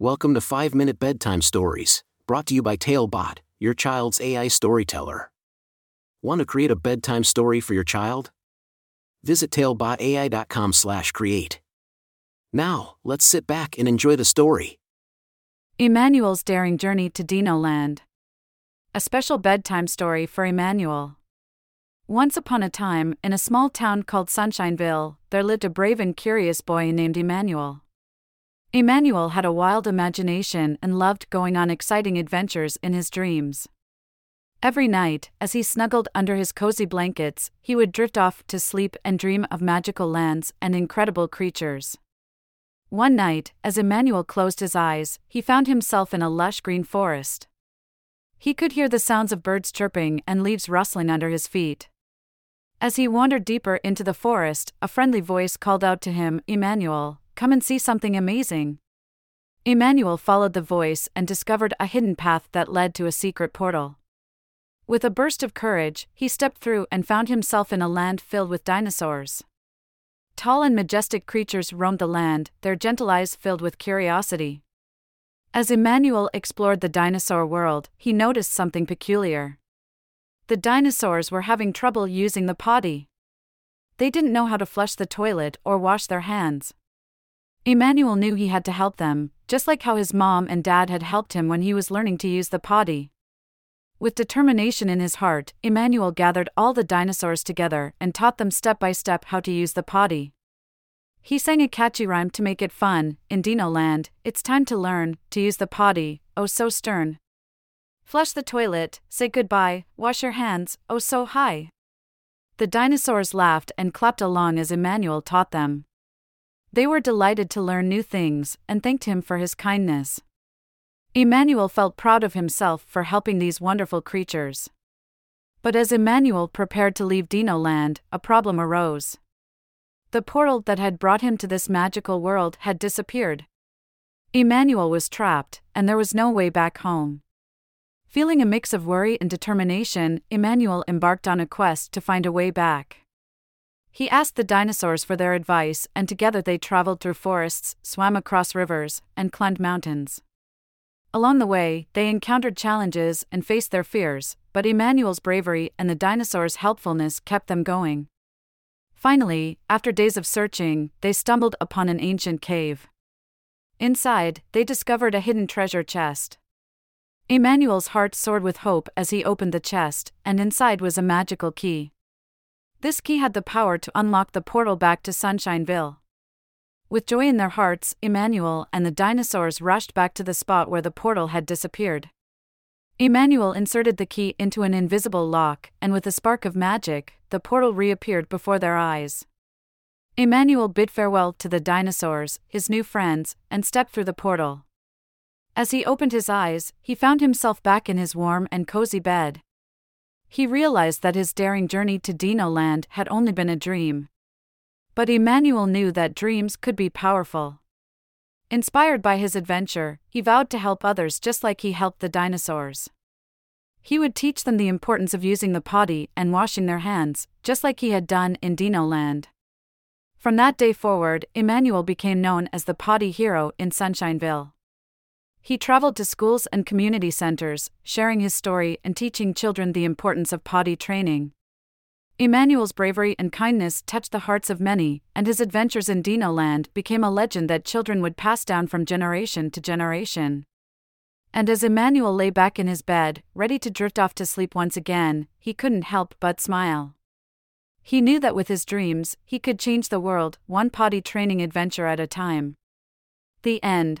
Welcome to 5 Minute Bedtime Stories, brought to you by Talebot, your child's AI storyteller. Want to create a bedtime story for your child? Visit talebotai.com/create. Now, let's sit back and enjoy the story. Emmanuel's Daring Journey to Dino Land. A special bedtime story for Emmanuel. Once upon a time, in a small town called Sunshineville, there lived a brave and curious boy named Emmanuel. Emmanuel had a wild imagination and loved going on exciting adventures in his dreams. Every night, as he snuggled under his cozy blankets, he would drift off to sleep and dream of magical lands and incredible creatures. One night, as Emmanuel closed his eyes, he found himself in a lush green forest. He could hear the sounds of birds chirping and leaves rustling under his feet. As he wandered deeper into the forest, a friendly voice called out to him, Emmanuel, Come and see something amazing. Emmanuel followed the voice and discovered a hidden path that led to a secret portal. With a burst of courage, he stepped through and found himself in a land filled with dinosaurs. Tall and majestic creatures roamed the land, their gentle eyes filled with curiosity. As Emmanuel explored the dinosaur world, he noticed something peculiar. The dinosaurs were having trouble using the potty. They didn't know how to flush the toilet or wash their hands. Emmanuel knew he had to help them, just like how his mom and dad had helped him when he was learning to use the potty. With determination in his heart, Emmanuel gathered all the dinosaurs together and taught them step by step how to use the potty. He sang a catchy rhyme to make it fun In Dino Land, it's time to learn to use the potty, oh so stern. Flush the toilet, say goodbye, wash your hands, oh so high. The dinosaurs laughed and clapped along as Emmanuel taught them. They were delighted to learn new things and thanked him for his kindness. Emmanuel felt proud of himself for helping these wonderful creatures. But as Emmanuel prepared to leave Dino Land, a problem arose. The portal that had brought him to this magical world had disappeared. Emmanuel was trapped, and there was no way back home. Feeling a mix of worry and determination, Emmanuel embarked on a quest to find a way back. He asked the dinosaurs for their advice, and together they traveled through forests, swam across rivers, and climbed mountains. Along the way, they encountered challenges and faced their fears, but Emmanuel's bravery and the dinosaurs' helpfulness kept them going. Finally, after days of searching, they stumbled upon an ancient cave. Inside, they discovered a hidden treasure chest. Emmanuel's heart soared with hope as he opened the chest, and inside was a magical key. This key had the power to unlock the portal back to Sunshineville. With joy in their hearts, Emmanuel and the dinosaurs rushed back to the spot where the portal had disappeared. Emmanuel inserted the key into an invisible lock, and with a spark of magic, the portal reappeared before their eyes. Emmanuel bid farewell to the dinosaurs, his new friends, and stepped through the portal. As he opened his eyes, he found himself back in his warm and cozy bed. He realized that his daring journey to Dino Land had only been a dream. But Emmanuel knew that dreams could be powerful. Inspired by his adventure, he vowed to help others just like he helped the dinosaurs. He would teach them the importance of using the potty and washing their hands, just like he had done in Dino Land. From that day forward, Emmanuel became known as the potty hero in Sunshineville. He traveled to schools and community centers, sharing his story and teaching children the importance of potty training. Emmanuel's bravery and kindness touched the hearts of many, and his adventures in Dino Land became a legend that children would pass down from generation to generation. And as Emmanuel lay back in his bed, ready to drift off to sleep once again, he couldn't help but smile. He knew that with his dreams, he could change the world, one potty training adventure at a time. The end.